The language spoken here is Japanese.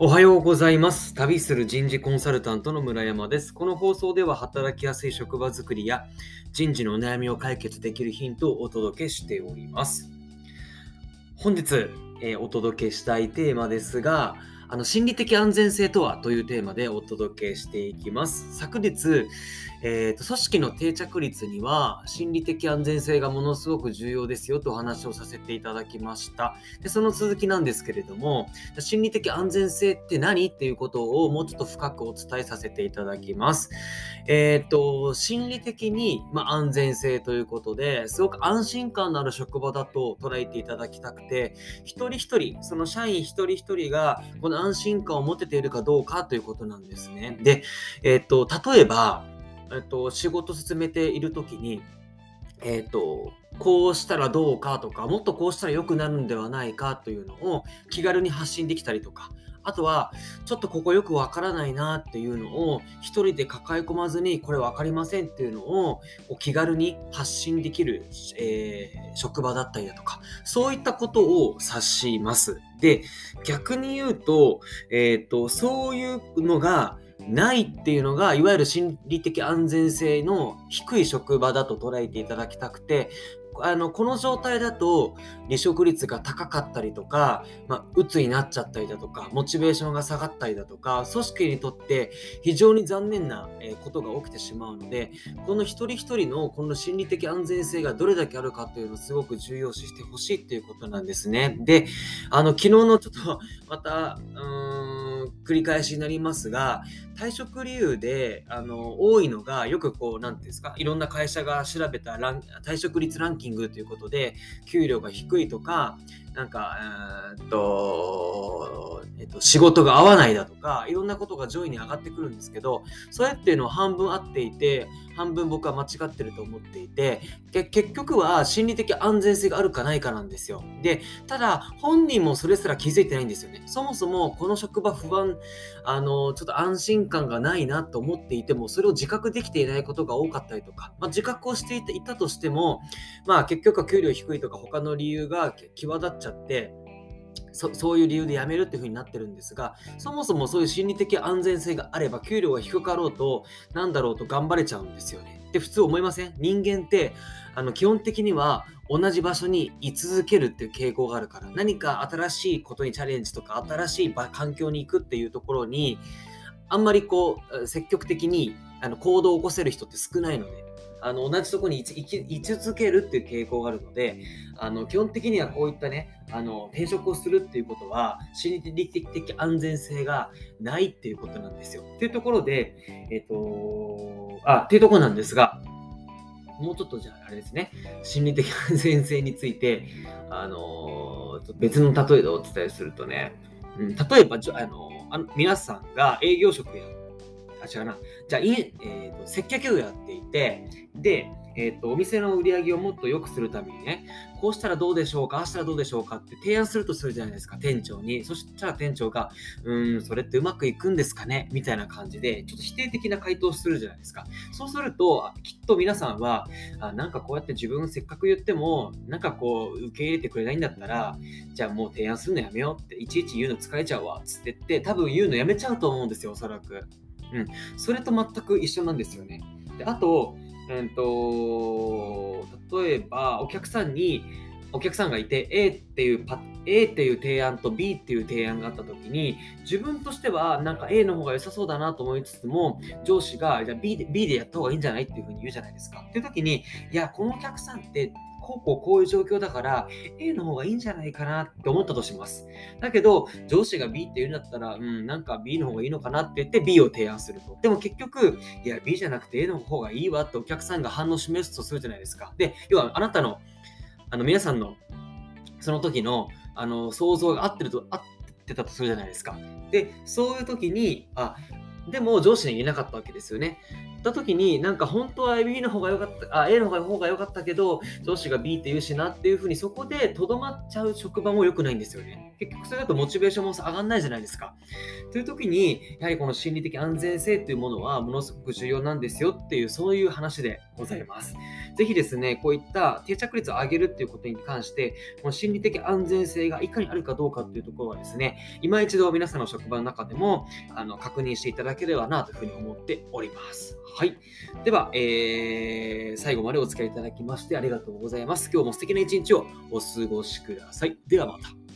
おはようございます。旅する人事コンサルタントの村山です。この放送では働きやすい職場づくりや人事のお悩みを解決できるヒントをお届けしております。本日、えーお届けしたいテーマですが、あの心理的安全性とはというテーマでお届けしていきます。昨日、えーと組織の定着率には心理的安全性がものすごく重要ですよとお話をさせていただきました。でその続きなんですけれども、心理的安全性って何？っていうことをもうちょっと深くお伝えさせていただきます。えっ、と、心理的に、ま、安全性ということですごく安心感のある職場だと捉えていただきたくて、一人一人、その社員一人一人がこの安心感を持てているかどうかということなんですね。で、えっ、と、例えば、えっと、仕事進めているときに、えっ、と、こうしたらどうかとか、もっとこうしたら良くなるんではないかというのを気軽に発信できたりとか、あとは、ちょっとここよくわからないなっていうのを一人で抱え込まずに、これわかりませんっていうのを気軽に発信できる、えー職場だったりだとか、そういったことを指します。で、逆に言うと、えっ、と、そういうのが、ないっていうのが、いわゆる心理的安全性の低い職場だと捉えていただきたくて、あのこの状態だと離職率が高かったりとか、まあ、鬱になっちゃったりだとかモチベーションが下がったりだとか組織にとって非常に残念なことが起きてしまうのでこの一人一人のこの心理的安全性がどれだけあるかというのをすごく重要視してほしいっていうことなんですね。であの昨日のちょっとまたうーん繰り返しになりますが退職理由であの多いのがよくこう何ていうんですかいろんな会社が調べたラン退職率ランキングということで給料が低いとかなんかえっと、えっと、仕事が合わないだとかいろんなことが上位に上がってくるんですけどそれっていうのは半分合っていて半分僕は間違ってると思っていて結局は心理的安全性があるかないかなんですよ。でただ本人もそれすら気づいてないんですよね。そもそもこの職場不安あのちょっと安心感がないなと思っていてもそれを自覚できていないことが多かったりとか、まあ、自覚をしていたいたとしても、まあ、結局は給料低いとか他の理由が際立っちゃってそそういう理由で辞めるっていう風になってるんですがそもそもそういう心理的安全性があれば給料が低かろうとなんだろうと頑張れちゃうんですよね。って普通思いません？人間ってあの基本的には同じ場所に居続けるっていう傾向があるから何か新しいことにチャレンジとか新しい場環境に行くっていうところにあんまりこう積極的にあの行動を起こせる人って少ないのであの同じとこに居続けるっていう傾向があるのであの基本的にはこういったねあの転職をするっていうことは心理的的安全性がないっていうことなんですよ。っていうところで、えっ、とあっていうところなんですがもうちょっとじゃああれですね心理的安全性についてあの別の例えでお伝えするとね、例えばあのあの皆さんが営業職やあ違うな。じゃあ、いえーと接客業やっていてで、えーとお店の売り上げをもっと良くするためにねこうしたらどうでしょうかああしたらどうでしょうかって提案するとするじゃないですか店長に。そしたら店長がうーんそれってうまくいくんですかねみたいな感じでちょっと否定的な回答をするじゃないですか。そうするときっと皆さんはあなんかこうやって自分せっかく言ってもなんかこう受け入れてくれないんだったらじゃあもう提案するのやめようっていちいち言うの疲れちゃうわっつってって多分言うのやめちゃうと思うんですよおそらく。うん。それと全く一緒なんですよね。であとえー、と例えばお客さんにお客さんがいて A っていうパ A っていう提案と B っていう提案があった時に自分としてはなんか A の方が良さそうだなと思いつつも上司がじゃ B で B でやった方がいいんじゃないっていうふうに言うじゃないですか。っていう時にいやこのお客さんってこうこうこういう状況だから A の方がいいんじゃないかなって思ったとします。だけど上司が B って言うんだったらうんなんか B の方がいいのかなって言って B を提案すると。でも結局いや B じゃなくて A の方がいいわってお客さんが反応示すとするじゃないですか。で要はあなたのあの皆さんのその時のあの想像が合ってると合ってたとするじゃないですか。でそういう時にあでも上司に言えなかったわけですよね。った時になんか本当は B の方が良かったあ A の方が良かったけど上司が B って言うしなっていうふうにそこでとどまっちゃう職場も良くないんですよね。結局それだとモチベーションも上がんないじゃないですか。という時にやはりこの心理的安全性っていうものはものすごく重要なんですよっていうそういう話でございます。ぜひですね、こういった定着率を上げるっていうことに関して、この心理的安全性がいかにあるかどうかっていうところはですね、今一度皆さんの職場の中でもあの確認していただければなというふうに思っております。はい。では、えー、最後までお付き合いいただきましてありがとうございます。今日も素敵な一日をお過ごしください。ではまた。